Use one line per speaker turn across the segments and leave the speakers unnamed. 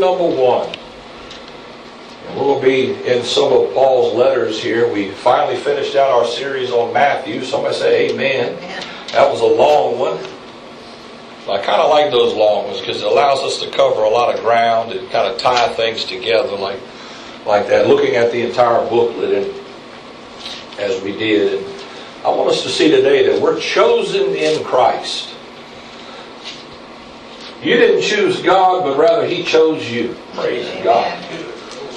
Number one. And we'll be in some of Paul's letters here. We finally finished out our series on Matthew. Somebody say amen. That was a long one. I kind of like those long ones because it allows us to cover a lot of ground and kind of tie things together like like that. Looking at the entire booklet and as we did. And I want us to see today that we're chosen in Christ. You didn't choose God, but rather He chose you. Praise God.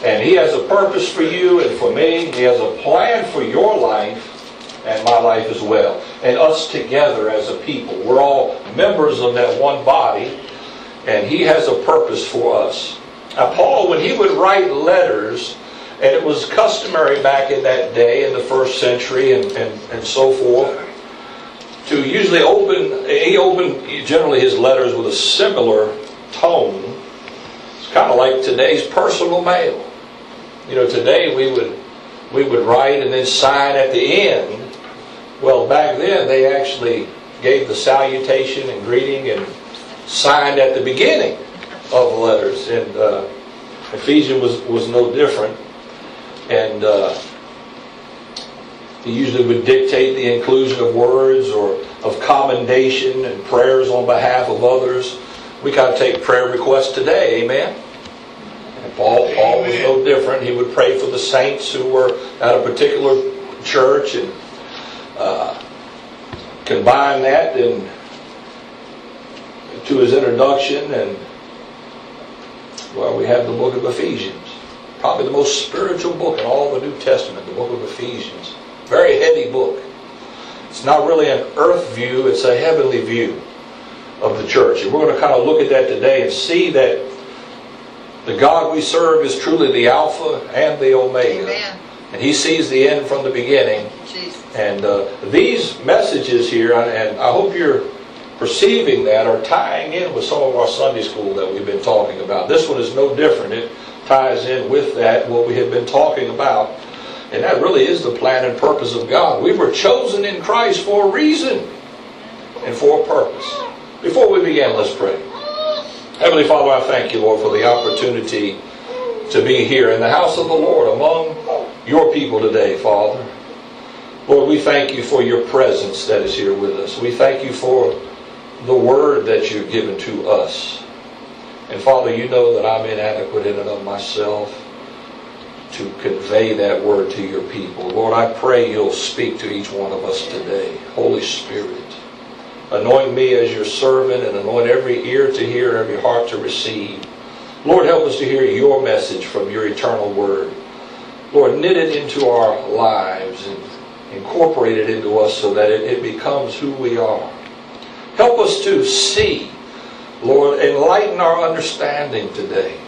And He has a purpose for you and for me. He has a plan for your life and my life as well. And us together as a people. We're all members of that one body, and He has a purpose for us. Now, Paul, when he would write letters, and it was customary back in that day, in the first century, and, and, and so forth, to usually open, he opened generally his letters with a similar tone. It's kind of like today's personal mail. You know, today we would we would write and then sign at the end. Well, back then they actually gave the salutation and greeting and signed at the beginning of the letters. And uh, Ephesians was, was no different. And uh, he usually would dictate the inclusion of words or of commendation and prayers on behalf of others. We kind of take prayer requests today, amen? And Paul, Paul was no different. He would pray for the saints who were at a particular church and uh, combine that and to his introduction and well, we have the book of Ephesians. Probably the most spiritual book in all the New Testament, the book of Ephesians. Very heady book. It's not really an earth view, it's a heavenly view of the church. And we're going to kind of look at that today and see that the God we serve is truly the Alpha and the Omega.
Amen.
And He sees the end from the beginning.
Jesus.
And uh, these messages here, and I hope you're perceiving that, are tying in with some of our Sunday school that we've been talking about. This one is no different. It ties in with that, what we have been talking about. And that really is the plan and purpose of God. We were chosen in Christ for a reason and for a purpose. Before we begin, let's pray. Heavenly Father, I thank you, Lord, for the opportunity to be here in the house of the Lord among your people today, Father. Lord, we thank you for your presence that is here with us. We thank you for the word that you've given to us. And Father, you know that I'm inadequate in and of myself to convey that word to your people. Lord, I pray you'll speak to each one of us today. Holy Spirit, anoint me as your servant and anoint every ear to hear every heart to receive. Lord, help us to hear your message from your eternal word. Lord, knit it into our lives and incorporate it into us so that it, it becomes who we are. Help us to see, Lord, enlighten our understanding today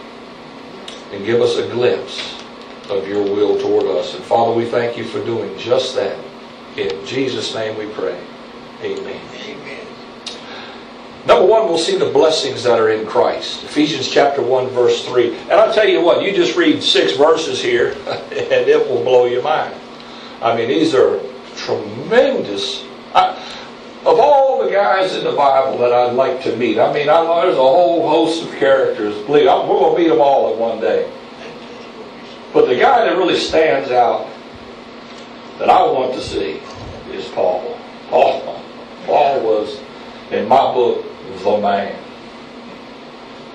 and give us a glimpse of your will toward us. And Father, we thank you for doing just that. In Jesus' name we pray. Amen.
Amen.
Number one, we'll see the blessings that are in Christ. Ephesians chapter 1, verse 3. And I'll tell you what, you just read six verses here, and it will blow your mind. I mean, these are tremendous. I, of all the guys in the Bible that I'd like to meet, I mean, I there's a whole host of characters. Believe I'm, we're going to meet them all in one day. But the guy that really stands out that I want to see is Paul. Paul, Paul was, in my book, the man.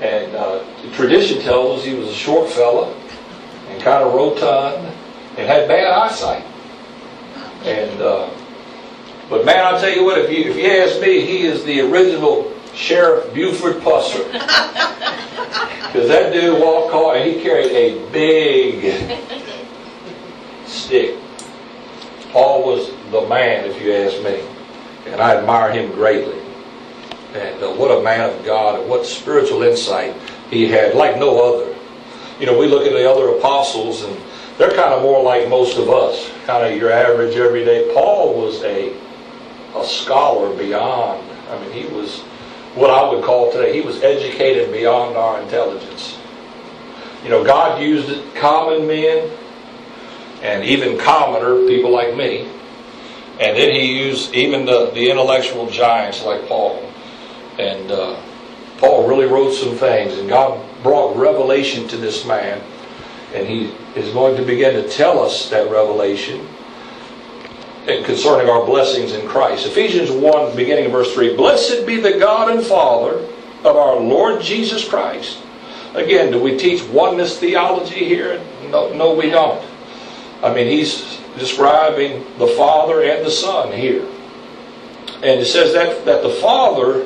And uh, tradition tells us he was a short fella and kind of rotund and had bad eyesight. And uh, but man, I'll tell you what, if you if you ask me, he is the original Sheriff Buford Pusser. Because that dude walked hard and he carried a big stick. Paul was the man, if you ask me. And I admire him greatly. And uh, what a man of God, and what spiritual insight he had, like no other. You know, we look at the other apostles, and they're kind of more like most of us, kind of your average everyday. Paul was a a scholar beyond. I mean, he was what I would call today. He was educated beyond our intelligence. You know, God used common men, and even commoner people like me, and then He used even the the intellectual giants like Paul. And uh, Paul really wrote some things, and God brought revelation to this man, and he is going to begin to tell us that revelation concerning our blessings in Christ. Ephesians 1, beginning of verse 3 Blessed be the God and Father of our Lord Jesus Christ. Again, do we teach oneness theology here? No, no, we don't. I mean, he's describing the Father and the Son here. And it says that, that the Father,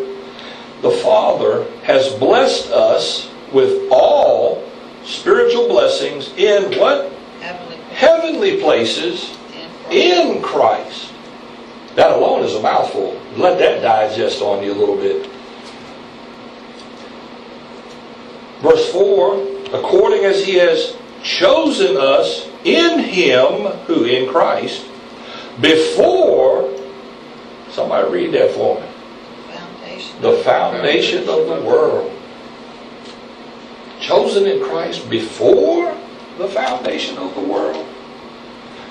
the Father has blessed us with all spiritual blessings in what?
Heavenly.
Heavenly places in Christ. That alone is a mouthful. Let that digest on you a little bit. Verse 4 according as he has chosen us in him, who in Christ, before, somebody read that for me,
Foundation.
the foundation of the world. Chosen in Christ before the foundation of the world.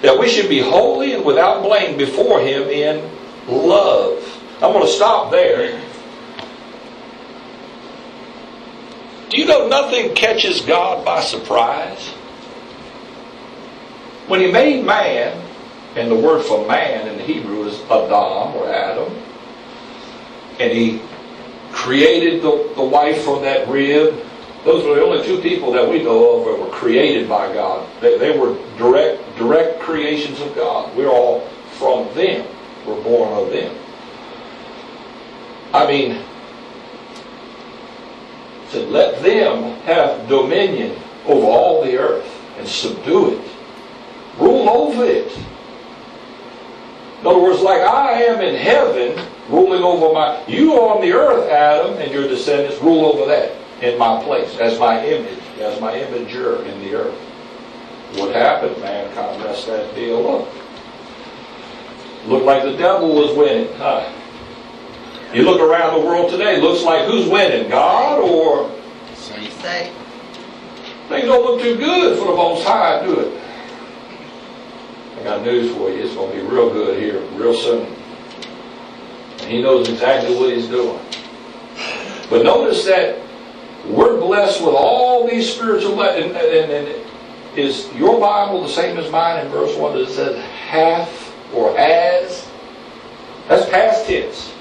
That we should be holy and without blame before him in love. I'm going to stop there. Do you know nothing catches God by surprise? When he made man, and the word for man in the Hebrew is Adam or Adam, and he created the, the wife from that rib, those were the only two people that we know of that were created by God. They, they were direct, direct creations of God. We're all from them. We're born of them. I mean, to let them have dominion over all the earth and subdue it, rule over it. In other words, like I am in heaven, ruling over my. You on the earth, Adam, and your descendants rule over that in my place, as my image, as my imager in the earth. What happened? Man kind of messed that deal up. Looked like the devil was winning. Huh? You look around the world today, looks like who's winning? God or So you
Say,
things don't look too good for the Most High, do it? I got news for you. It's going to be real good here, real soon. And he knows exactly what he's doing. But notice that we're blessed with all these spiritual blessings. And, and, and is your Bible the same as mine in verse 1 that it says hath or has? That's past tense.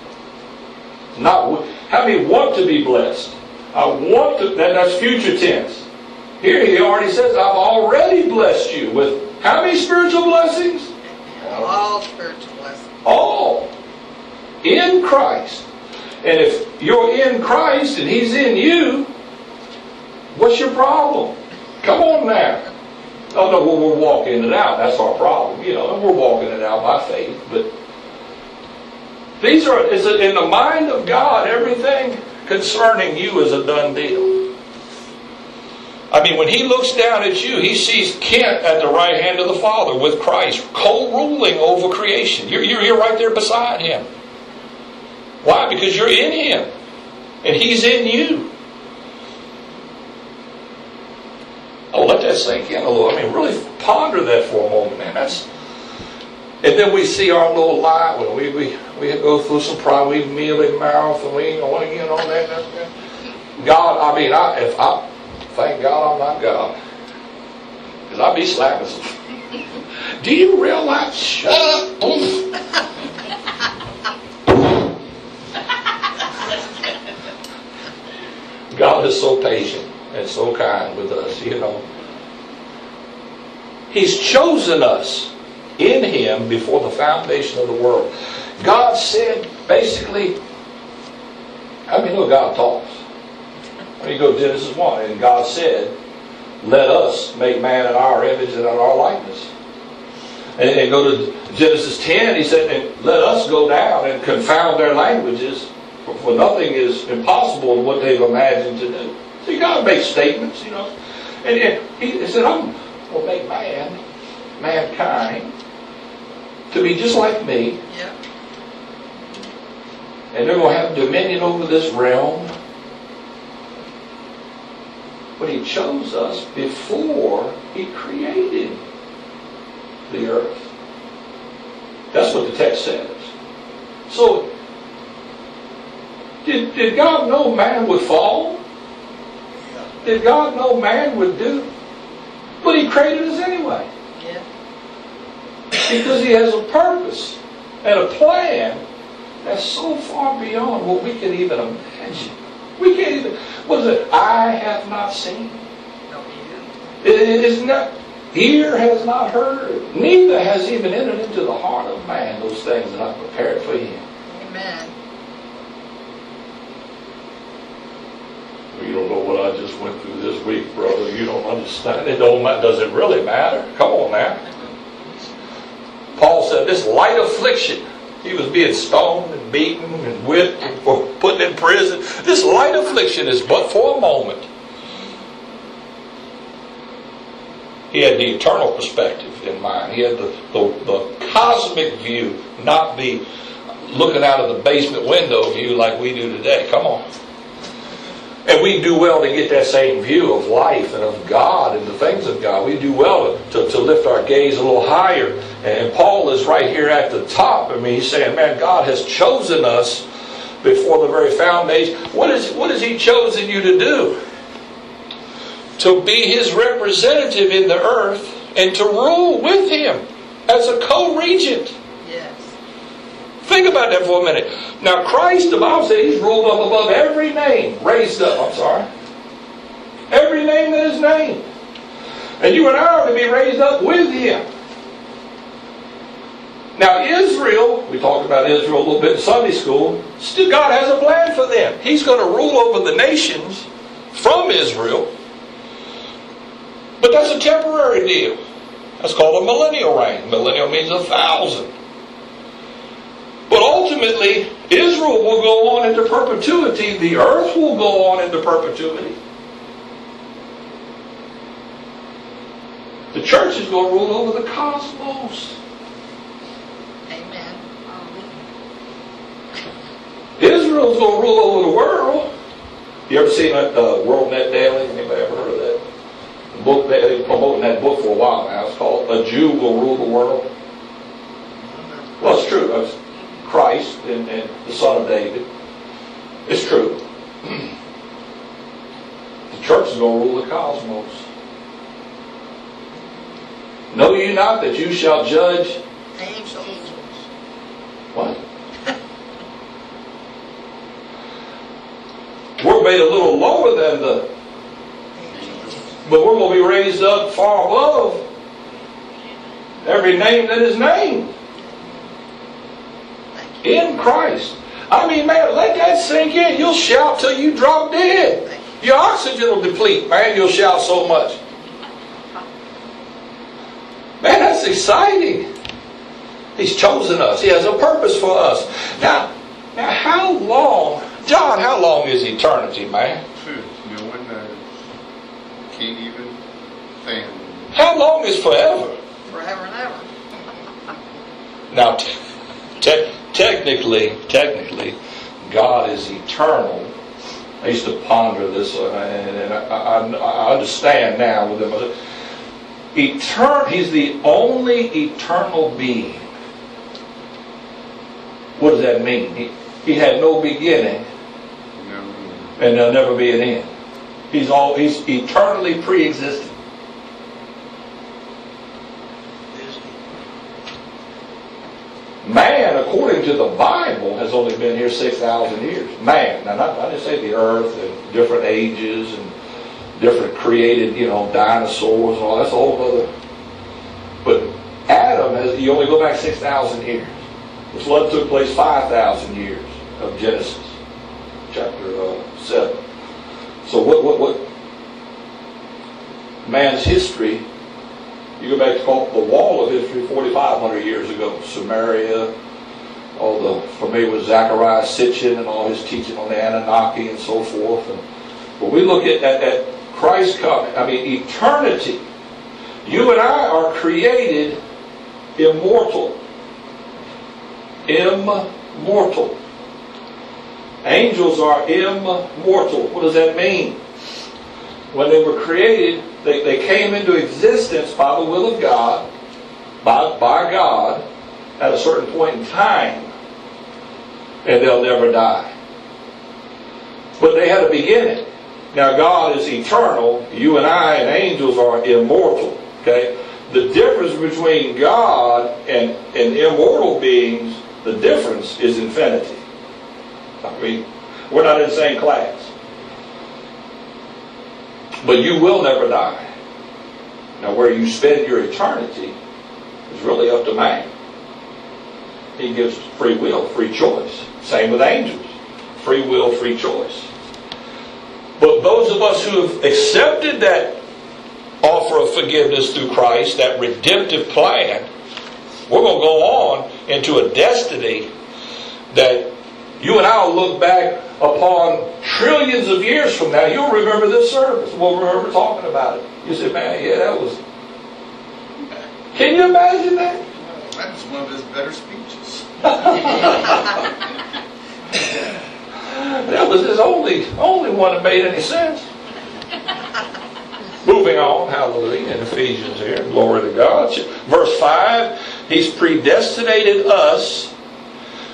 Not how many want to be blessed? I want to. That, that's future tense. Here he already says, "I've already blessed you with how many spiritual blessings?
all spiritual blessings.
All in Christ. And if you're in Christ and He's in you, what's your problem? Come on now. Oh no, well, we're walking it out. That's our problem. You know, we're walking it out by faith. But these are is it in the mind of God. Everything concerning you is a done deal. I mean, when he looks down at you, he sees Kent at the right hand of the Father with Christ, co-ruling over creation. You're, you're, you're right there beside him. Why? Because you're in him, and he's in you. Oh, let that sink in a little. I mean, really ponder that for a moment, man. That's, and then we see our little life when we, we, we go through some pride, we mealy mouth, and we, know, you know that, that, that. God, I mean, I, if I, thank God I'm not God. Because I'd be slapping some. Do you realize? Shut up. God is so patient and so kind with us, you know. He's chosen us in Him before the foundation of the world. God said, basically, how many know God talks? When you go to Genesis 1, and God said, let us make man in our image and in our likeness. And then go to Genesis 10, he said, let us go down and confound their languages, for nothing is impossible in what they've imagined to do. So God makes statements, you know. And, and he said, I'm to make man, mankind, to be just like me,
Yeah.
and they're going to have dominion over this realm. But he chose us before he created the earth. That's what the text says. So, did, did God know man would fall? did God know man would do? But He created us anyway.
Yeah.
Because He has a purpose and a plan that's so far beyond what we can even imagine. We can't even, what is it? I have not seen. It is not, ear has not heard, neither has even entered into the heart of man those things that I prepared for him.
Amen.
You don't know what I just brother. You don't understand. It don't. Does it really matter? Come on now. Paul said this light affliction. He was being stoned and beaten and whipped and put in prison. This light affliction is but for a moment. He had the eternal perspective in mind. He had the, the, the cosmic view, not the looking out of the basement window view like we do today. Come on. And we do well to get that same view of life and of God and the things of God. We do well to, to lift our gaze a little higher. And Paul is right here at the top. I mean, he's saying, man, God has chosen us before the very foundation. What, is, what has he chosen you to do? To be his representative in the earth and to rule with him as a co-regent.
Yes.
Think about that for a minute. Now, Christ, the Bible says he's ruled up above every name, raised up, I'm sorry. Every name that is named. And you and I are to be raised up with him. Now, Israel, we talked about Israel a little bit in Sunday school, still God has a plan for them. He's going to rule over the nations from Israel. But that's a temporary deal. That's called a millennial reign. Millennial means a thousand. But ultimately, Israel will go on into perpetuity. The earth will go on into perpetuity. The church is going to rule over the cosmos.
Amen.
Israel's going to rule over the world. You ever seen that uh, World Net Daily? Anybody ever heard of that? The book they've been promoting that book for a while now. It's called "A Jew Will Rule the World." Well, it's true. Christ and, and the Son of David. It's true. The church is going to rule the cosmos. Know ye not that you shall judge
Angels.
what? We're made a little lower than the,
Angels.
but we're going to be raised up far above every name that is named
you.
In Christ. I mean, man, let that sink in. You'll shout till you drop dead. Your oxygen will deplete, man. You'll shout so much. Man, that's exciting. He's chosen us. He has a purpose for us. Now, now, how long, John? How long is eternity, man?
Truth, no one knows. Can't even fathom.
How long is forever?
Forever and ever.
Now, te- te- technically, technically, God is eternal. I used to ponder this, uh, and, I, understand now with him. Etern- he's the only eternal being. What does that mean? He, he had no beginning, and there'll never be an end. He's all he's eternally pre-existing. Man, according to the Bible, has only been here 6,000 years. Man. Now, not, I didn't say the earth and different ages and different created, you know, dinosaurs and all. That's a whole other. But Adam, has, you only go back 6,000 years. The flood took place 5,000 years of Genesis, chapter uh, 7. So what, what, what? Man's history you go back to the wall of history 4,500 years ago. Sumeria, all the familiar with Zecharia Sitchin and all his teaching on the Anunnaki and so forth. And when we look at, at, at Christ coming, I mean eternity, you and I are created immortal. Immortal. Angels are immortal. What does that mean? When they were created, they, they came into existence by the will of God, by, by God, at a certain point in time, and they'll never die. But they had a beginning. Now, God is eternal. You and I and angels are immortal. Okay? The difference between God and, and immortal beings, the difference is infinity. I mean, we're not in the same class. But you will never die. Now, where you spend your eternity is really up to man. He gives free will, free choice. Same with angels. Free will, free choice. But those of us who have accepted that offer of forgiveness through Christ, that redemptive plan, we're going to go on into a destiny that you and I will look back upon trillions of years from now. You'll remember this service. We'll remember talking about it. You say, man, yeah, that was. Can you imagine that?
That was one of his better speeches.
That was his only only one that made any sense. Moving on, hallelujah, in Ephesians here, glory to God. Verse 5, He's predestinated us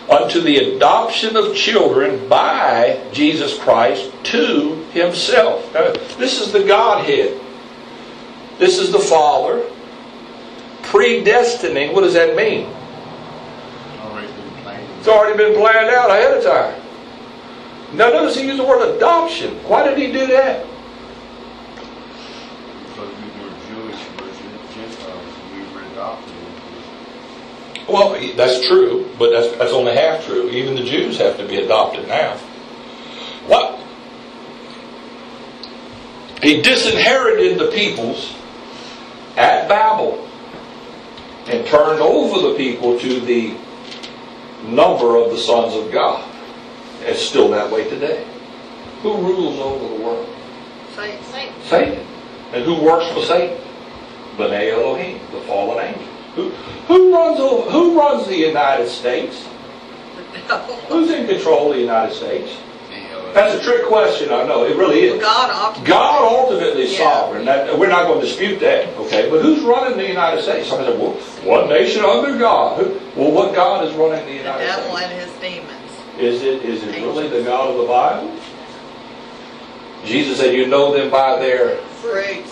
unto the adoption of children by Jesus Christ to Himself. Now, this is the Godhead. This is the Father. Predestining, what does that mean?
Already been planned.
It's already been planned out ahead of time. Now notice he used the word adoption. Why did he do that?
Because we were Jewish, we're Gentiles, we were adopted.
Well, that's true, but that's, that's only half true. Even the Jews have to be adopted now. What? He disinherited the peoples at Babel and turned over the people to the number of the sons of God. It's still that way today. Who rules over the world?
Satan. Satan.
And who works for Satan? B'nai Elohim, the fallen angels. Who, who runs who runs the United States? Who's in control of the United States? That's a trick question, I know. It really is.
God ultimately.
God ultimately is
Yeah.
sovereign. That, we're not going to dispute that, okay? But who's running the United States? Somebody said, well, one nation under God. Who, well, what God is running the United States?
The devil
States?
and his demons.
Is it is it really the God of the Bible? Jesus said, "You know them by their
Fruits.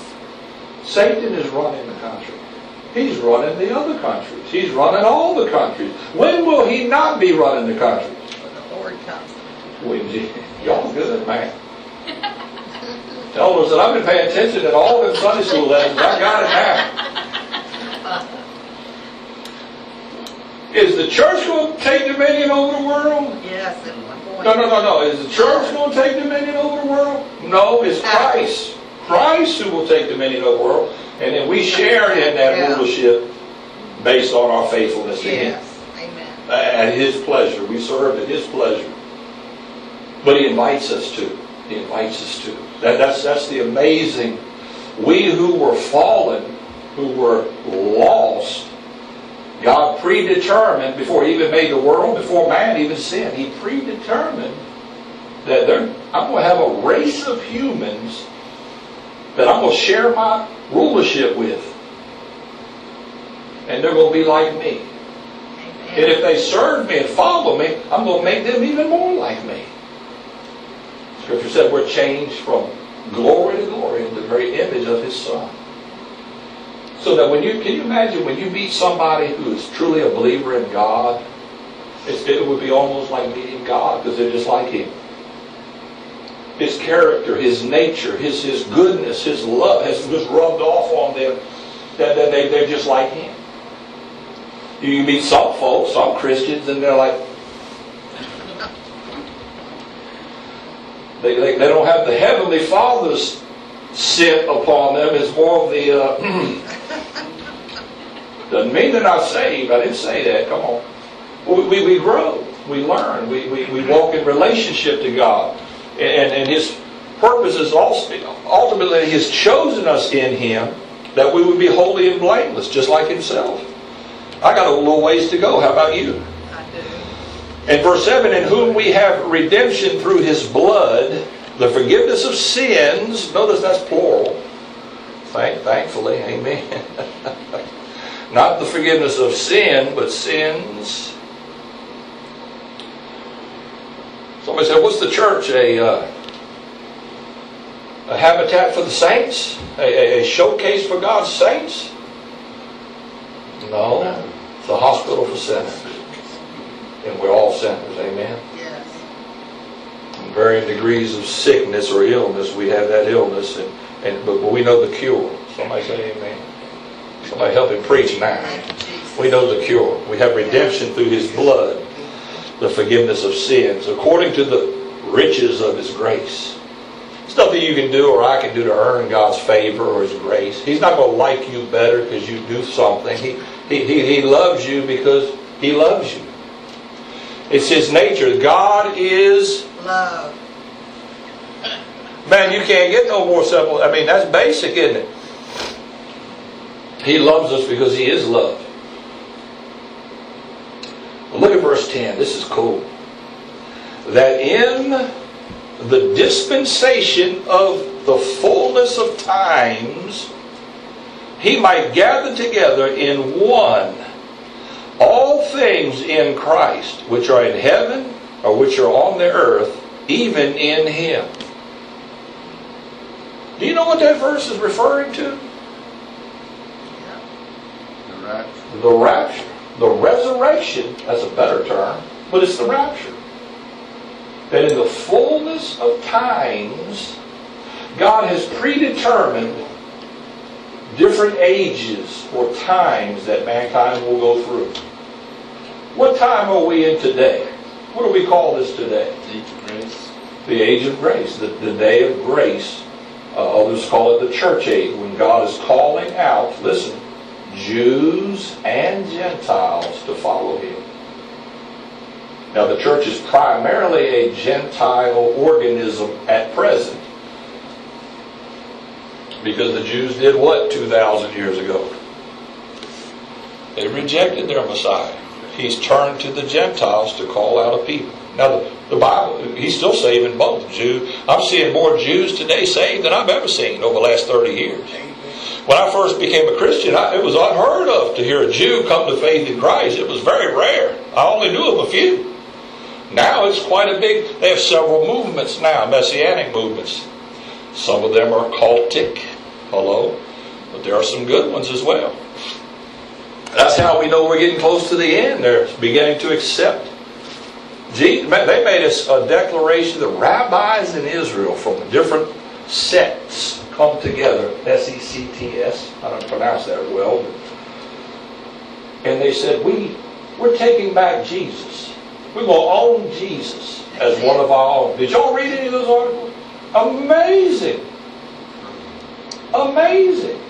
Satan is running the country. He's running the other countries. He's running all the countries. When will he not be running the country?
When the Lord comes.
When he- y'all good, man. Tell us that I've been paying attention to all them Sunday school lessons. I got it now. Is the church going to take dominion over the world?
Yes, at one point.
No, no, no, no. Is the church going to take dominion over the world? No, it's Christ. Christ who will take dominion over the world. And then we share in that
Yeah.
rulership based on our faithfulness to Him.
Yes. Amen.
At His pleasure. We serve at His pleasure. But He invites us to. He invites us to. That, that's, that's the amazing. We who were fallen, who were lost, God predetermined before He even made the world, before man even sinned, He predetermined that there, I'm going to have a race of humans that I'm going to share my rulership with. And they're going to be like me. And if they serve me and follow me, I'm going to make them even more like me. Scripture said we're changed from glory to glory in the very image of His Son. So that when you can you imagine when you meet somebody who is truly a believer in God, it's, it would be almost like meeting God because they're just like Him. His character, His nature, His His goodness, His love has just rubbed off on them. That, that they, they're just like Him. You meet some folks, some Christians, and they're like, they, they, they don't have the Heavenly Father's scent upon them. It's more of the, uh, doesn't mean they're not saved. I didn't say that. Come on. We, we, we grow. We learn. We, we, we walk in relationship to God. And, and His purpose is also, ultimately, He has chosen us in Him that we would be holy and blameless, just like Himself. I got a little ways to go. How about you?
I do.
In verse 7, in whom we have redemption through his blood, the forgiveness of sins. Notice that's plural. Thank, thankfully, amen. Not the forgiveness of sin, but sins. Somebody said, What's the church? A, uh, a habitat for the saints? A, a, a showcase for God's saints? No. It's a hospital for sinners. And we're all sinners, amen?
Yes.
In varying degrees of sickness or illness, we have that illness, and, and but, but we know the cure. Somebody say amen. Somebody help him preach now.
Thank you, Jesus.
We know the cure. We have redemption through his blood, the forgiveness of sins, according to the riches of his grace. It's nothing you can do or I can do to earn God's favor or his grace. He's not going to like you better because you do something. He, he, he, he loves you because he loves you. It's his nature. God is
Love.
Man, you can't get no more simple. I mean, that's basic, isn't it? He loves us because He is love. Look at verse 10. This is cool. That in the dispensation of the fullness of times, He might gather together in one all things in Christ, which are in heaven or which are on the earth, even in Him. Do you know what that verse is referring to?
The rapture.
The rapture. The resurrection, that's a better term, but it's the rapture. That in the fullness of times, God has predetermined different ages or times that mankind will go through. What time are we in today? What do we call this today?
Age of grace.
the age of grace, the, the day of grace. Uh, others call it the church age, when God is calling out, listen, Jews and Gentiles to follow him. Now, the church is primarily a Gentile organism at present. Because the Jews did what 2,000 years ago? They rejected their Messiah. He's turned to the Gentiles to call out a people. Now, the, the Bible, he's still saving both. Jew, I'm seeing more Jews today saved than I've ever seen over the last 30 years. When I first became a Christian, I, it was unheard of to hear a Jew come to faith in Christ. It was very rare. I only knew of a few. Now it's quite a big, they have several movements now, messianic movements. Some of them are cultic, hello, but there are some good ones as well. That's how we know we're getting close to the end. They're beginning to accept. They made a declaration. The rabbis in Israel from different sects come together. S E C T S. I don't pronounce that well. But, and they said, "We we're taking back Jesus. We're going to own Jesus as one of our own." Did y'all read any of those articles? Amazing. Amazing.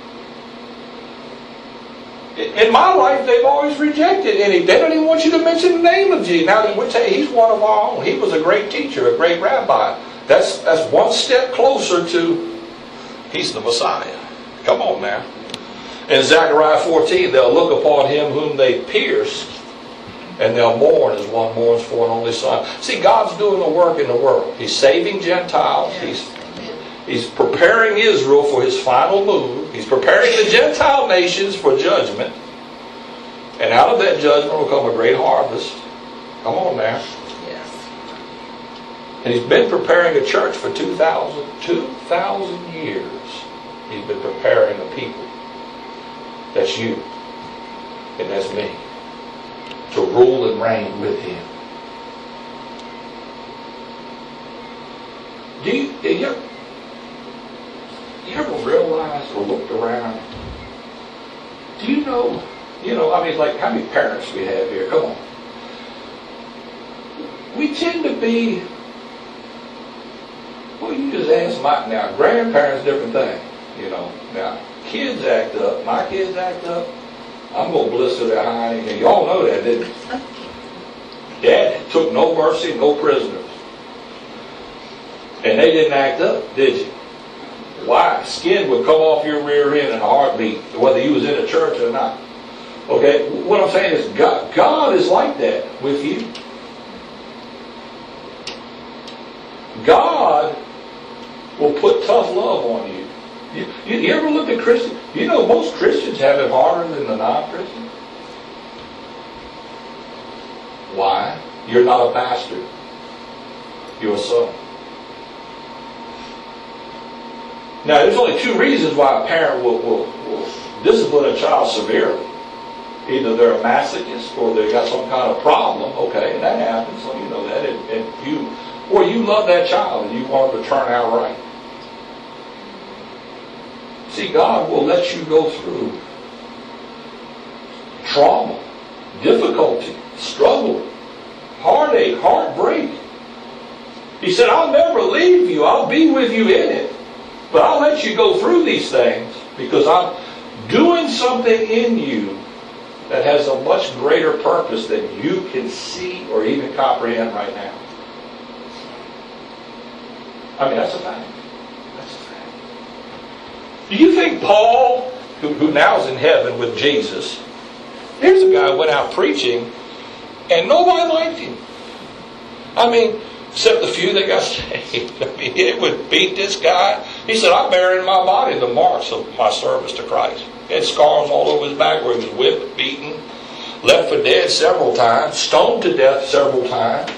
In my life, they've always rejected any. They don't even want you to mention the name of Jesus. Now, we say he's one of our own. He was a great teacher, a great rabbi. That's that's one step closer to he's the Messiah. Come on now. In Zechariah 14, they'll look upon him whom they pierced, and they'll mourn as one mourns for an only son. See, God's doing the work in the world. He's saving Gentiles. He's He's preparing Israel for his final move. He's preparing the Gentile nations for judgment. And out of that judgment will come a great harvest. Come on now. And he's been preparing a church for 2,000 2,000 years. He's been preparing a people. That's you. And that's me. To rule and reign with him. Do you, you, you ever realized or looked around? Do you know, you know, I mean, like how many parents we have here? Come on. We tend to be, well, you just ask my, now, grandparents, different thing, you know. Now, kids act up, my kids act up, I'm going to blister their hiney. And y'all know that, didn't you? Dad took no mercy, no prisoners. And they didn't act up, did you? Why? Skin would come off your rear end in a heartbeat, whether you was in a church or not. Okay? What I'm saying is God, God is like that with you. God will put tough love on you. You, you, you ever look at Christians? You know most Christians have it harder than the non-Christians. Why? You're not a bastard. You're a son. Now, there's only two reasons why a parent will, will, will discipline a child severely. Either they're a masochist or they've got some kind of problem. Okay, and that happens, so you know that. And, and you, or you love that child and you want them to turn out right. See, God will let you go through trauma, difficulty, struggle, heartache, heartbreak. He said, I'll never leave you. I'll be with you in it. But I'll let you go through these things because I'm doing something in you that has a much greater purpose than you can see or even comprehend right now. I mean, that's a fact. Do you think Paul, who, who now is in heaven with Jesus, here's a guy who went out preaching and nobody liked him. I mean, except the few that got saved. I mean, it would beat this guy. He said, I bear in my body the marks of my service to Christ. He had scars all over his back where he was whipped, beaten, left for dead several times, stoned to death several times.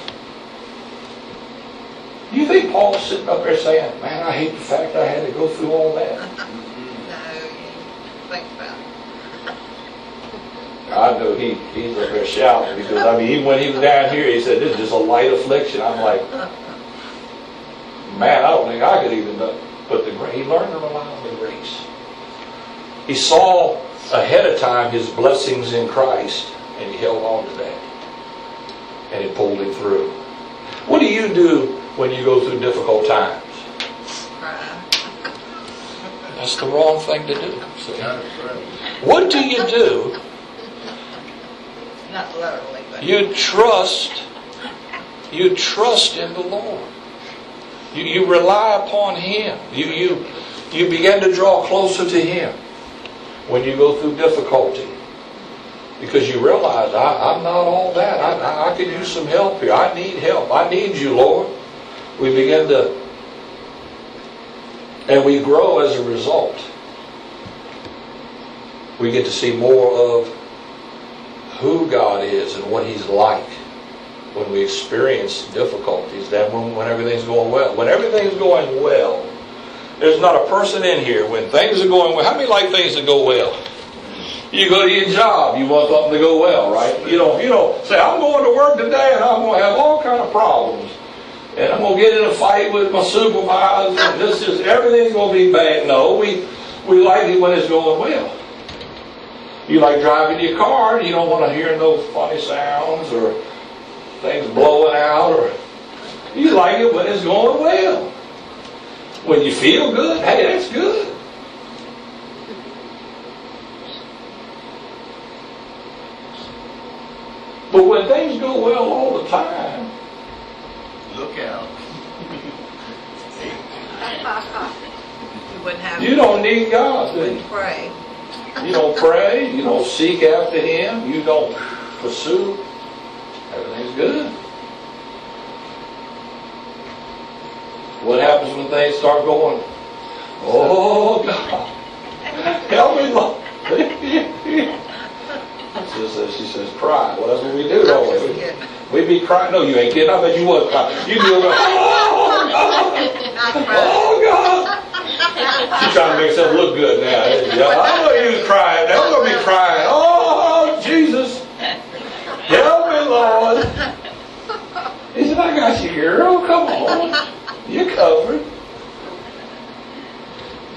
Do you think Paul's sitting up there saying, Man, I hate the fact I had to go through all that?
About it.
I know he, he's up there shouting because, I mean, even when he was down here, he said, This is just a light affliction. I'm like, Man, I don't think I could even uh, know. But the, he learned to rely on the grace. He saw ahead of time his blessings in Christ, and he held on to that. And it pulled him through. What do you do when you go through difficult times?
Cry.
That's the wrong thing to do. What do you do?
Not literally, but.
You trust. You trust in the Lord. You, you rely upon Him. You, you, you begin to draw closer to Him when you go through difficulty. Because you realize, I, I'm not all that. I, I, I could use some help here. I need help. I need you, Lord. We begin to, and we grow as a result. We get to see more of who God is and what He's like when we experience difficulties than when, when everything's going well. When everything's going well, there's not a person in here when things are going well. How many like things to go well? You go to your job, you want something to go well, right? You don't, you don't say, I'm going to work today and I'm going to have all kind of problems. And I'm to get in a fight with my supervisor and this is, everything's to be bad. No, we, we like it when it's going well. You like driving your car you don't want to hear no funny sounds or things blowing out or you like it when it's going well. When you feel good, hey, that's good. But when things go well all the time,
Look out.
You wouldn't have.
you don't need God, do you?
Pray.
You don't pray, you don't seek after Him, you don't pursue. Everything's good. What happens when things start going? Oh God, help me, Lord. she says, she says, cry. Well, that's what we do, don't we? We be crying. No, you ain't kidding. I bet you was crying. You be over, oh God, oh God. She's trying to make herself look good now. Yeah, I know you was crying. Now I'm gonna be crying. Oh Jesus, help me, Lord. He said, I got you, girl. Come on, you're covered.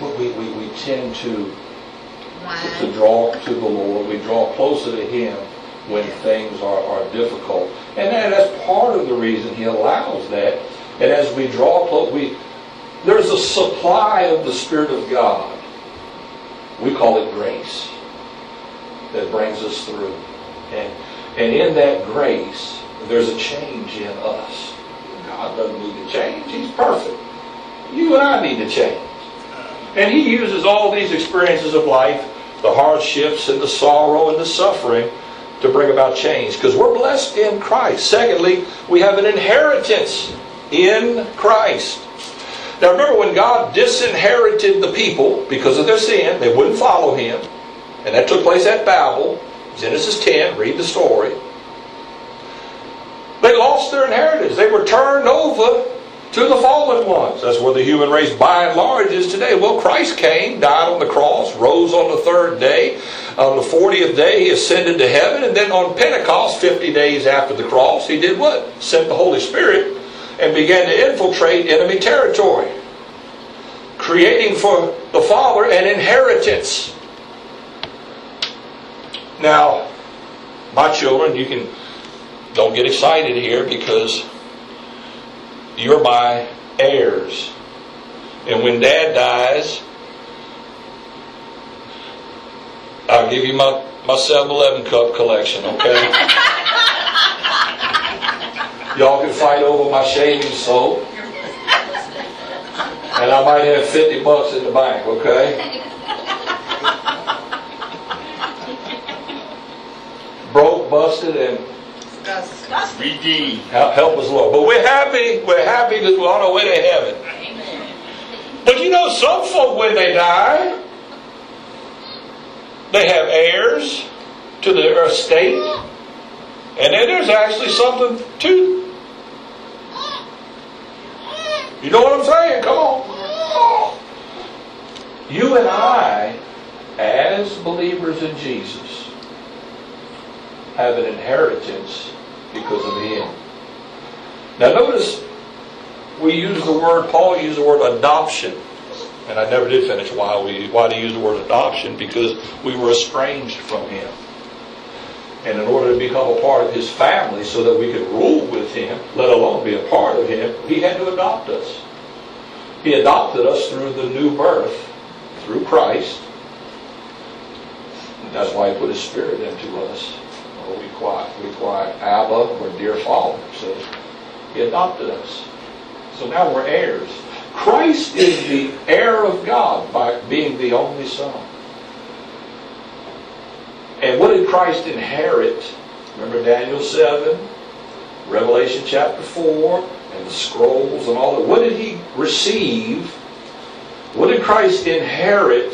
But we, we, we tend to to draw to the Lord. We draw closer to Him when things are, are difficult. And that, that's part of the reason He allows that. And as we draw close, we there's a supply of the Spirit of God. We call it grace that brings us through. And, and in that grace, there's a change in us. God doesn't need to change. He's perfect. You and I need to change. And he uses all these experiences of life, the hardships and the sorrow and the suffering, to bring about change. Because we're blessed in Christ. Secondly, we have an inheritance in Christ. Now remember when God disinherited the people because of their sin, they wouldn't follow him. And that took place at Babel. Genesis 10, read the story. They lost their inheritance. They were turned over to the fallen ones. That's where the human race by and large is today. Well, Christ came, died on the cross, rose on the third day. On the 40th day, he ascended to heaven. And then on Pentecost, 50 days after the cross, he did what? Sent the Holy Spirit and began to infiltrate enemy territory, creating for the Father an inheritance. Now, my children, you can don't get excited here because you're my heirs. And when dad dies, I'll give you my, my 7 Eleven cup collection, okay? Y'all can fight over my shaving soap. And I might have 50 bucks in the bank, okay? Broke, busted, and
Redeemed.
Help, help us, Lord. But we're happy. We're happy because we're on our way to heaven. But you know, some folk, when they die, they have heirs to their estate. And then there's actually something to. You know what I'm saying? Come on. You and I, as believers in Jesus, have an inheritance because of Him. Now, notice we use the word, Paul used the word adoption. And I never did finish why we why to use the word adoption because we were estranged from Him. And in order to become a part of His family so that we could rule with Him, let alone be a part of Him, He had to adopt us. He adopted us through the new birth, through Christ. And that's why He put His Spirit into us or we cry, we cry Abba or dear Father. So He adopted us. So now we're heirs. Christ is the heir of God by being the only Son. And what did Christ inherit? Remember Daniel 7, Revelation chapter 4, and the scrolls and all that. What did he receive? What did Christ inherit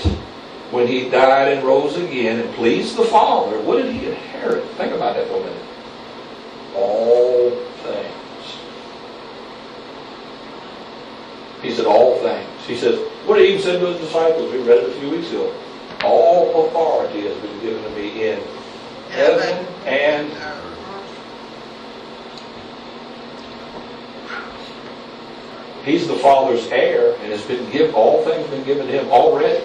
when he died and rose again and pleased the Father? What did he inherit? Think about that for a minute. All things. He said, all things. He says, what did he even say to his disciples? We read it a few weeks ago. All authority has been given to me in heaven and earth. He's the Father's heir and has been given all things been given to him already.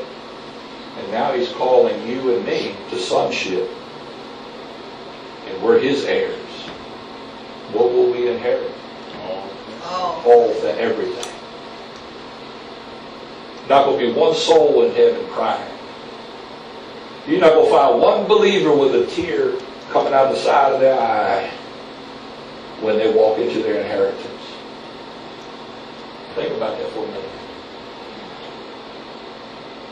And now he's calling you and me to sonship. And we're his heirs. What will we inherit?
Oh,
All that everything. Not going to be one soul in heaven crying. You're not going to find one believer with a tear coming out the side of their eye when they walk into their inheritance. Think about that for a minute.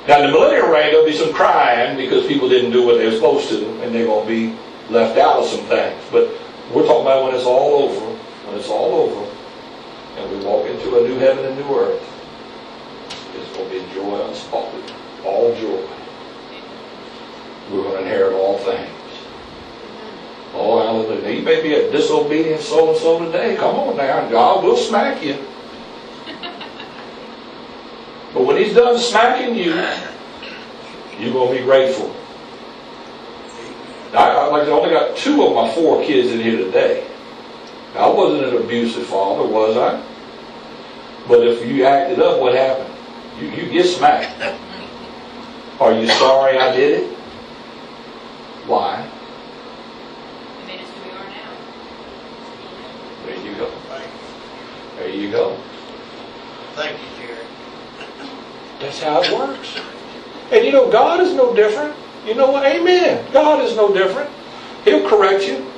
Now, in the millennial reign, there'll be some crying because people didn't do what they were supposed to, and they're going to be left out of some things. But we're talking about when it's all over, when it's all over, and we walk into a new heaven and new earth. It's going to be joy unspotted, all joy. We're going to inherit all things. Oh, hallelujah. Now, you may be a disobedient so and so today. Come on now. God will smack you. But when he's done smacking you, you're going to be grateful. I, I, like I only got two of my four kids in here today. I wasn't an abusive father, was I? But if you acted up, what happened? You, you get smacked. Are you sorry I did it? Why? It made us who we are now. There you go. There you go.
Thank you, Jerry.
That's how it works. And you know, God is no different. You know what? Amen. God is no different. He'll correct you.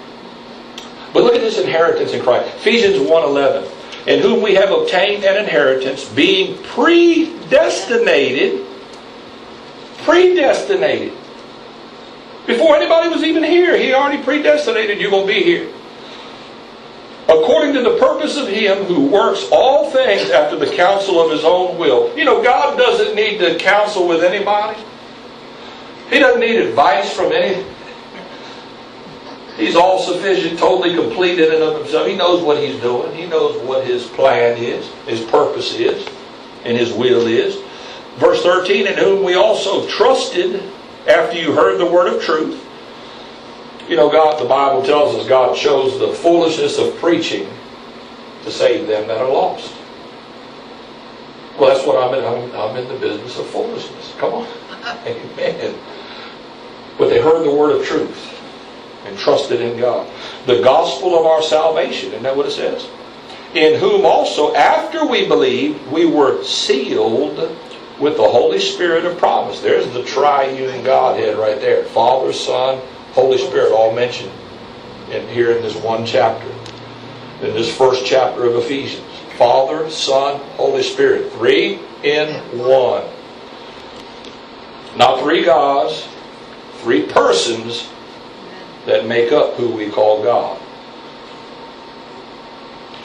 But look at this inheritance in Christ. Ephesians 1.11. In whom we have obtained an inheritance, being predestinated. Predestinated. Before anybody was even here, He already predestinated you're going to be here. According to the purpose of Him who works all things after the counsel of His own will. You know, God doesn't need to counsel with anybody. He doesn't need advice from any. He's all sufficient, totally complete in and of himself. He knows what he's doing. He knows what his plan is, his purpose is, and his will is. Verse 13, in whom we also trusted after you heard the word of truth. You know, God, the Bible tells us God chose the foolishness of preaching to save them that are lost. Well, that's what I'm in. I'm, I'm in the business of foolishness. Come on. Amen. But they heard the word of truth and trusted in God. The gospel of our salvation, isn't that what it says? In whom also, after we believed, we were sealed with the Holy Spirit of promise. There's the triune Godhead right there. Father, Son, Holy Spirit, all mentioned in here in this one chapter. In this first chapter of Ephesians. Father, Son, Holy Spirit. Three in one. Not three gods, three persons that make up who we call God.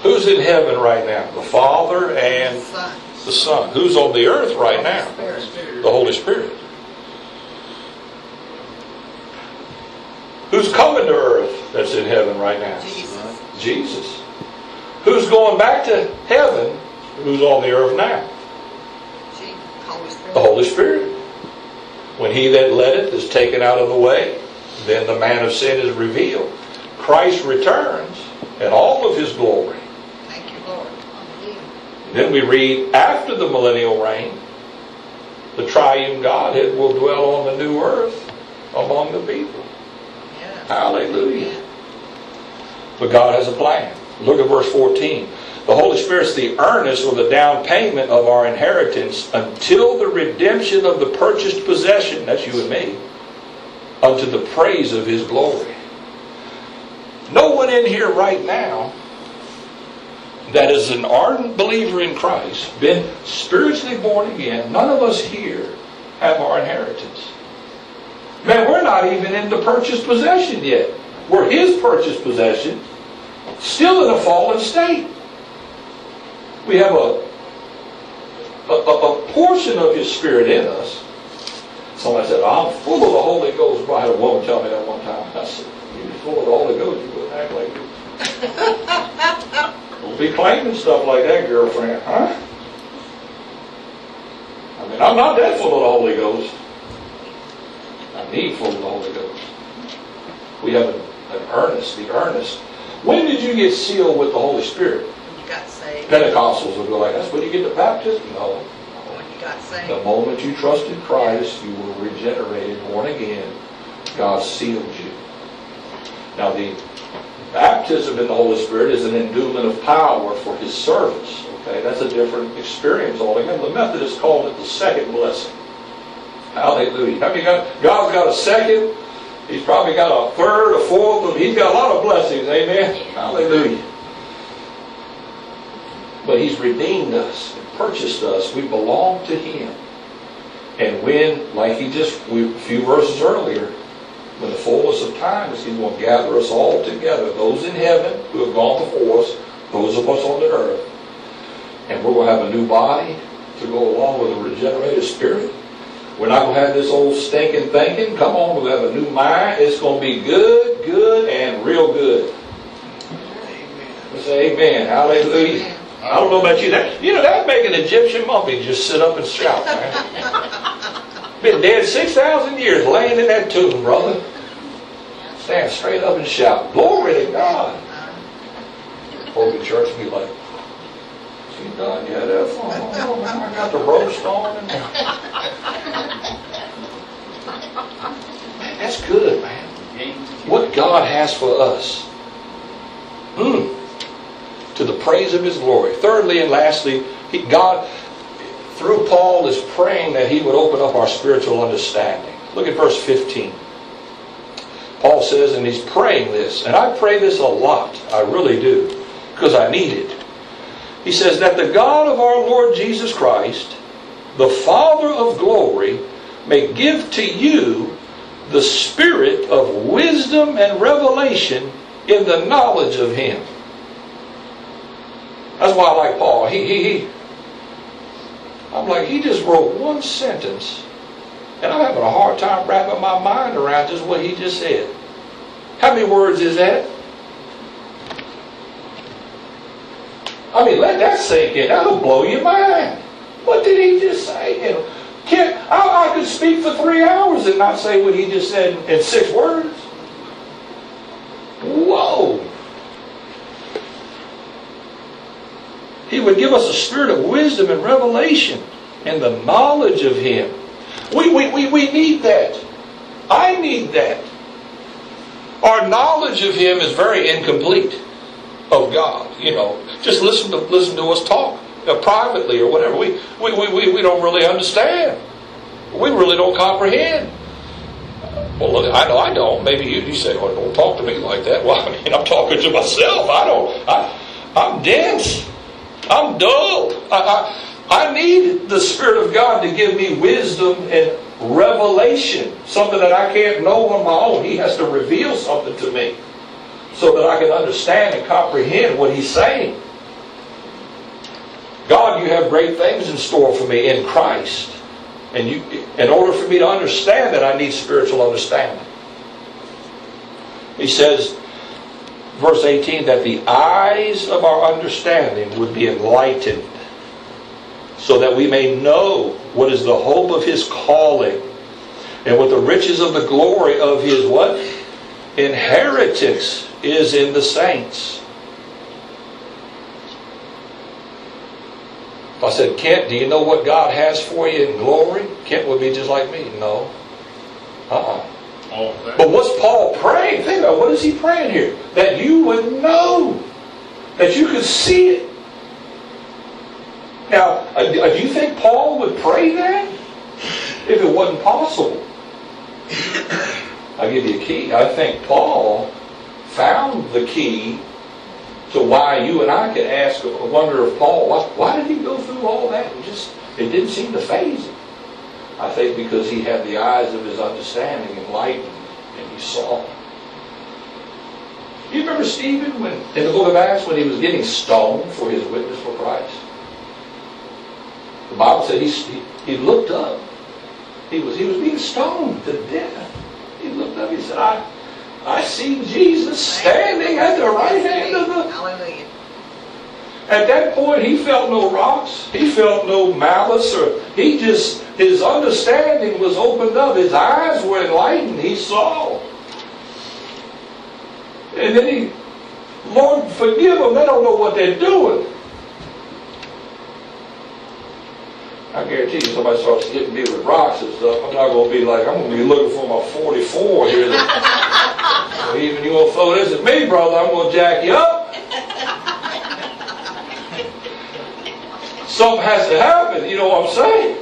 Who's in heaven right now? The Father and the Son. Who's on the earth right now? The Holy Spirit. Who's coming to earth that's in heaven right now?
Jesus.
Jesus. Who's going back to heaven? Who's on the earth now?
Holy
The Holy Spirit. When he that letteth is taken out of the way, then the man of sin is revealed. Christ returns in all of his glory.
Thank you, Lord.
Then we read, after the millennial reign, the triune Godhead will dwell on the new earth among the people. Hallelujah. But God has a plan. Look at verse 14. The Holy Spirit's the earnest or the down payment of our inheritance until the redemption of the purchased possession, that's you and me, unto the praise of His glory. No one in here right now that is an ardent believer in Christ, been spiritually born again, none of us here have our inheritance. Man, we're not even in the purchased possession yet. We're His purchased possession, still in a fallen state. We have a, a, a, a portion of His Spirit in us. Somebody said, I'm full of the Holy Ghost. I had a woman tell me that one time. I said, You're full of the Holy Ghost. You wouldn't act like it. Don't be claiming stuff like that, girlfriend, huh? I mean, I'm not that full of the Holy Ghost. I need of the Holy Ghost. We have an, an earnest, the earnest. When did you get sealed with the Holy Spirit?
When you got saved.
Pentecostals will go like, that's when you get the baptism. No.
When you got saved.
The moment you trusted Christ, you were regenerated, born again. God sealed you. Now, the baptism in the Holy Spirit is an endowment of power for His service. Okay, that's a different experience altogether. The Methodists called it the second blessing. Hallelujah. You got, God's got a second. He's probably got a third, a fourth. He's got a lot of blessings. Amen. Hallelujah. But He's redeemed us purchased us. We belong to Him. And when, like He just, we, a few verses earlier, when the fullness of time is, He's going to gather us all together. Those in heaven who have gone before us, those of us on the earth. And we're going to have a new body to go along with a regenerated spirit. We're not going to have this old stinking thinking. Come on, we'll have a new mind. It's going to be good, good, and real good. Amen. Say amen. Hallelujah. I don't know about you. That you know that would make an Egyptian mummy just sit up and shout, man. Been dead six thousand years, laying in that tomb, brother. Stand straight up and shout, "Glory to God!" Holy church be like, "She done yet? That's all. I got the roast on." And... Man, that's good, man. What God has for us. Hmm to the praise of his glory. Thirdly and lastly, he, God, through Paul, is praying that he would open up our spiritual understanding. Look at verse 15. Paul says, and he's praying this, and I pray this a lot, I really do, because I need it. He says, that the God of our Lord Jesus Christ, the Father of glory, may give to you the spirit of wisdom and revelation in the knowledge of him. That's why I like Paul. He, he, he. I'm like, he just wrote one sentence, and I'm having a hard time wrapping my mind around just what he just said. How many words is that? I mean, let that sink in. That'll blow your mind. What did he just say? You know, can't, I, I could speak for three hours and not say what he just said in, six words. Whoa. He would give us a spirit of wisdom and revelation and the knowledge of Him. We, we, we, we need that. I need that. Our knowledge of Him is very incomplete of God. You know, just listen to listen to us talk Uh, privately or whatever. We, we, we, we, we don't really understand. We really don't comprehend. Well, look, I know I don't. Maybe you, you say, "Well, don't talk to me like that." Well, I mean, I'm talking to myself. I don't. I, I'm dense. I'm dull. I, I, I need the Spirit of God to give me wisdom and revelation, something that I can't know on my own. He has to reveal something to me so that I can understand and comprehend what He's saying. God, you have great things in store for me in Christ. And you, in order for me to understand that, I need spiritual understanding. He says, verse 18, that the eyes of our understanding would be enlightened, so that we may know what is the hope of his calling, and what the riches of the glory of his what? Inheritance is in the saints. If I said, Kent, do you know what God has for you in glory? Kent would be just like me. No. Uh-uh. But what's Paul praying? Think about what is he praying here? That you would know, that you could see it. Now, uh, do you think Paul would pray that if it wasn't possible? I'll give you a key. I think Paul found the key to why you and I could ask, a wonder of Paul, why, why did he go through all that? and just it didn't seem to faze him. I think because he had the eyes of his understanding enlightened and he saw. You remember Stephen when in the book of Acts when he was getting stoned for his witness for Christ? The Bible said he, he, he looked up. He was he was being stoned to death. He looked up, he said, I I see Jesus standing at the right hand of the
Hallelujah.
at that point, he felt no rocks. He felt no malice, or he just his understanding was opened up. His eyes were enlightened. He saw, and then he, Lord, forgive them. They don't know what they're doing. I guarantee you, somebody starts hitting me with rocks and stuff. I'm not going to be like, I'm going to be looking for my 44 here. That, even you want to throw this at me, brother, I'm going to jack you up. Something has to happen, you know what I'm saying?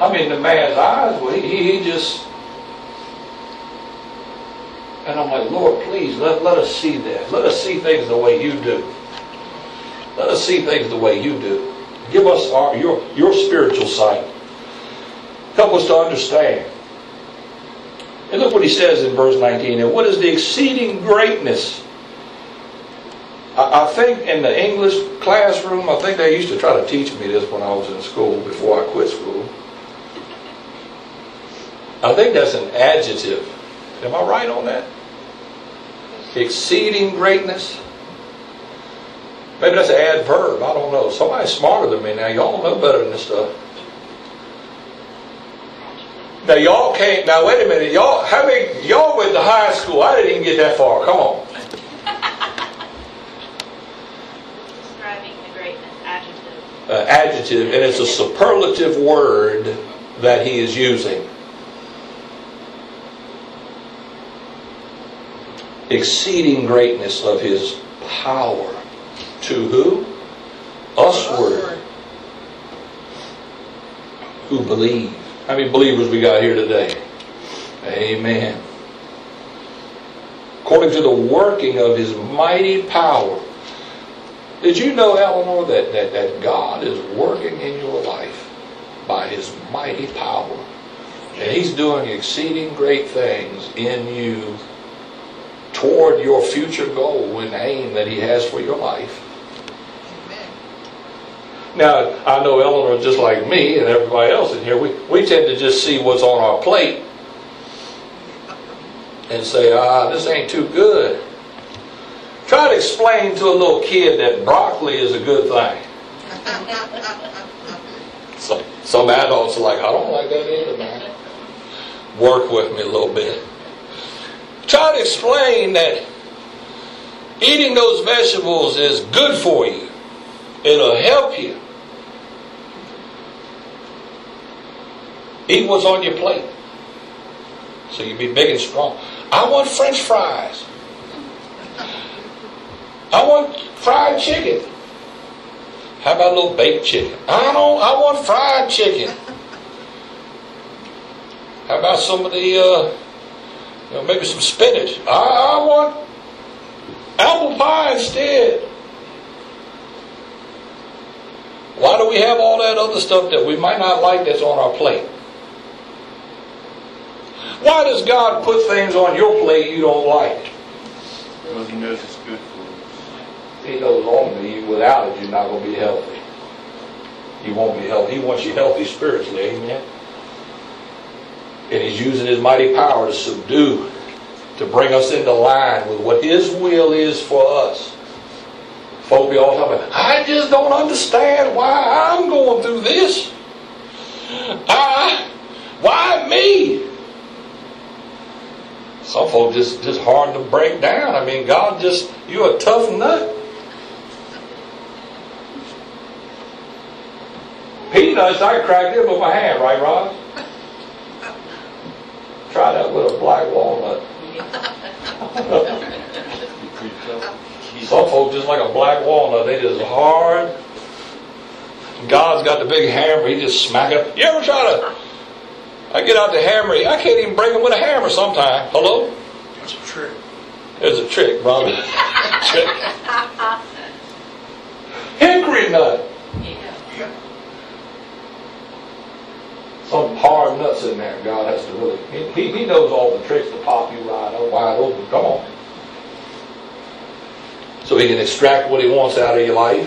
I mean, the man's eyes, well, he, he, he just. And I'm like, Lord, please let, let us see that. Let us see things the way you do. Let us see things the way you do. Give us our, your, your spiritual sight. Help us to understand. And look what he says in verse 19. And what is the exceeding greatness I think in the English classroom, I think they used to try to teach me this when I was in school before I quit school. I think that's an adjective. Am I right on that? Exceeding greatness. Maybe that's an adverb. I don't know. Somebody's smarter than me now. Y'all know better than this stuff. Now y'all can't. Now wait a minute. Y'all, how many? Y'all went to high school. I didn't even get that far. Come on.
Describing the greatness, adjective.
uh, adjective, and it's a superlative word that he is using. Exceeding greatness of his power. To who? Usward. Who believe. How many believers we got here today? Amen. According to the working of his mighty power. Did you know, Eleanor, that, that, that God is working in your life by his mighty power? And he's doing exceeding great things in you toward your future goal and aim that he has for your life. Now, I know Eleanor, just like me and everybody else in here, we, we tend to just see what's on our plate. and say, ah, this ain't too good. Try to explain to a little kid that broccoli is a good thing. Some, some adults are like, I don't like that either, man. Work with me a little bit. Try to explain that eating those vegetables is good for you. It'll help you. Eat what's on your plate. So you be big and strong. I want french fries. I want fried chicken. How about a little baked chicken? I don't. I want fried chicken. How about some of the, uh, you know, maybe some spinach? I, I want apple pie instead. Why do we have all that other stuff that we might not like that's on our plate? Why does God put things on your plate you don't like?
Because he knows it's good for us.
He knows only without it you're not going to be healthy. You won't be healthy. He wants you healthy spiritually, amen? And He's using His mighty power to subdue, to bring us into line with what His will is for us. Folk be all talking I just don't understand why I'm going through this. I, why me? Some folks just just hard to break down. I mean, God just you a tough nut. Peanuts, I cracked them with my hand, right, Ross? Try that with a black walnut. Some folks just like a black walnut. They just hard. God's got the big hammer. He just smack it. You ever try to? I get out the hammer. I can't even break them with a hammer. Sometimes. Hello.
That's a trick.
There's a trick, brother. trick. Hickory nut.
Yeah.
Some hard nuts in there. God has to really. He, he, he knows all the tricks to pop you right up, wide open. Come on. So he can extract what he wants out of your life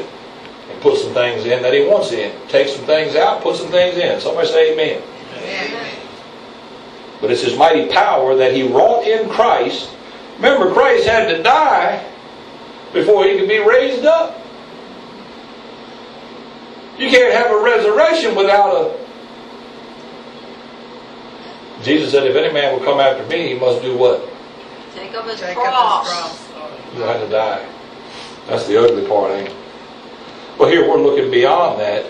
and put some things in that he wants in. Take some things out, put some things in. Somebody say amen.
Amen.
But it's his mighty power that he wrought in Christ. Remember, Christ had to die before he could be raised up. You can't have a resurrection without a. Jesus said, if any man will come after me, he must do what?
Take up his
Take up
cross.
his cross.
You have to die. That's the ugly part, ain't it? Well, here we're looking beyond that.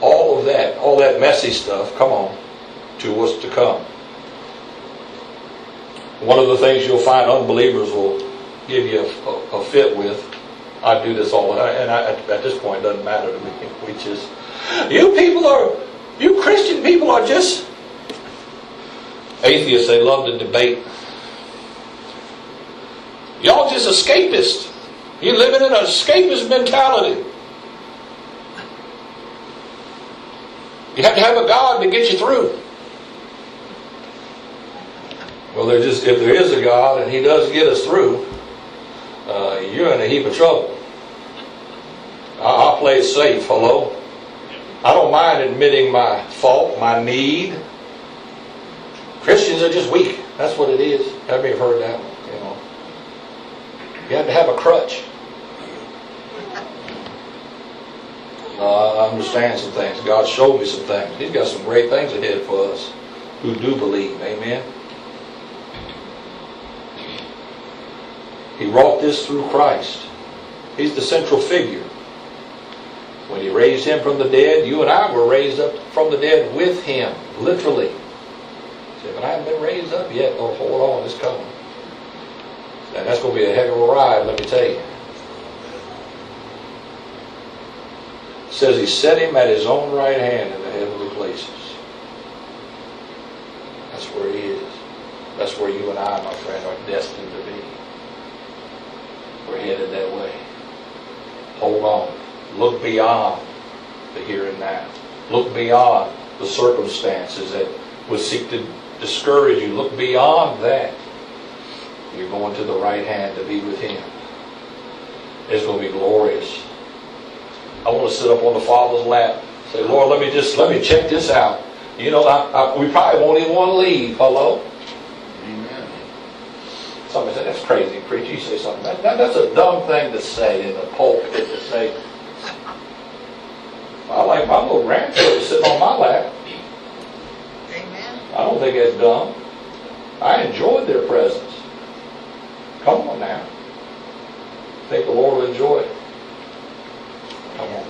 All of that, all that messy stuff, come on, to what's to come. One of the things you'll find unbelievers will give you a, a, a fit with. I do this all the time, and I, at, this point, it doesn't matter to me. We just, you people are, you Christian people are just atheists. They love to debate. Y'all just escapists. You're living in an escapist mentality. You have to have a God to get you through. There just if there is a God and He does get us through, uh, you're in a heap of trouble. I- play it safe. Hello. I don't mind admitting my fault, my need. Christians are just weak. That's what it is. Have you heard that? one? You know, you have to have a crutch. Uh, I understand some things. God showed me some things. He's got some great things ahead for us who do believe. Amen. He wrought this through Christ. He's the central figure. When he raised him from the dead, you and I were raised up from the dead with him, literally. Say, but I haven't been raised up yet. Oh, hold on, it's coming. And that's going to be a heck of a ride, let me tell you. Says he set him at his own right hand in the heavenly places. That's where he is. That's where you and I, my friend, are destined to be. We're headed that way. Hold on. Look beyond the here and now. Look beyond the circumstances that would seek to discourage you. Look beyond that. You're going to the right hand to be with Him. It's going to be glorious. I want to sit up on the Father's lap. Say, Lord, let me just let me check this out. You know, I, I, we probably won't even want to leave. Hello. Somebody said, that's crazy, preacher. You say something. That, that, that's a dumb thing to say in a pulpit to say. I like my little grandchildren sitting on my lap.
Amen.
I don't think that's dumb. I enjoyed their presence. Come on now. Think the Lord will enjoy it. Come on.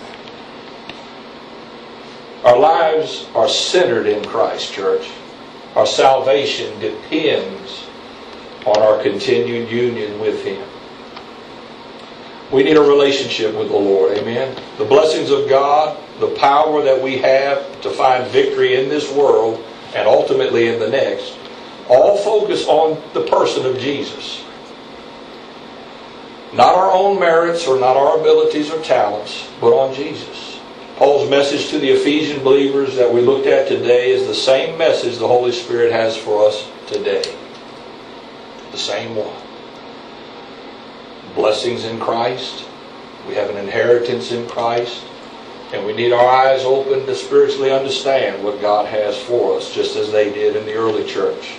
Our lives are centered in Christ, church. Our salvation depends on our continued union with Him. We need a relationship with the Lord. Amen. The blessings of God, the power that we have to find victory in this world and ultimately in the next, all focus on the person of Jesus. Not our own merits or not our abilities or talents, but on Jesus. Paul's message to the Ephesian believers that we looked at today is the same message the Holy Spirit has for us today. The same one. Blessings in Christ. We have an inheritance in Christ. And we need our eyes open to spiritually understand what God has for us, just as they did in the early church.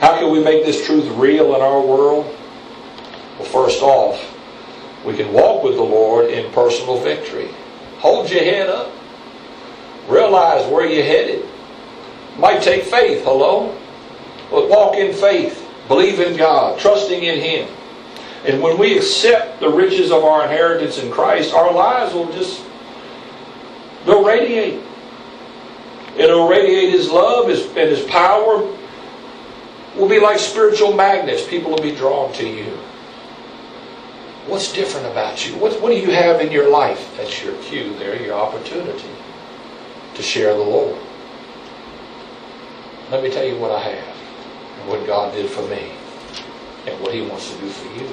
How can we make this truth real in our world? Well, first off, we can walk with the Lord in personal victory. Hold your head up. Realize where you're headed. Might take faith, hello? But walk in faith. Believe in God. Trusting in Him. And when we accept the riches of our inheritance in Christ, our lives will just, they'll radiate. It'll radiate His love His, and His power. Will be like spiritual magnets. People will be drawn to you. What's different about you? What, what do you have in your life? That's your cue there, your opportunity to share the Lord. Let me tell you what I have what God did for me and what He wants to do for you.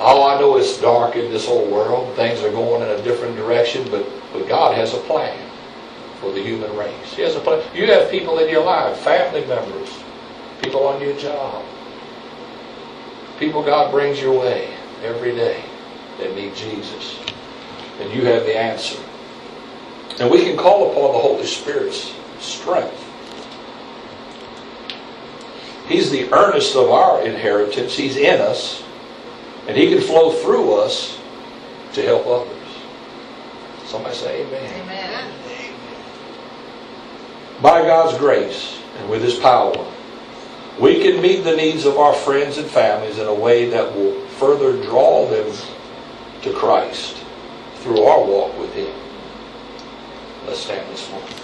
Oh, I know it's dark in this whole world. Things are going in a different direction, but, but God has a plan for the human race. He has a plan. You have people in your life, family members, people on your job, people God brings your way every day that need Jesus. And you have the answer. And we can call upon the Holy Spirit's strength. He's the earnest of our inheritance. He's in us. And He can flow through us to help others. Somebody say amen.
Amen.
By God's grace and with His power, we can meet the needs of our friends and families in a way that will further draw them to Christ through our walk with Him. Let's stand this morning.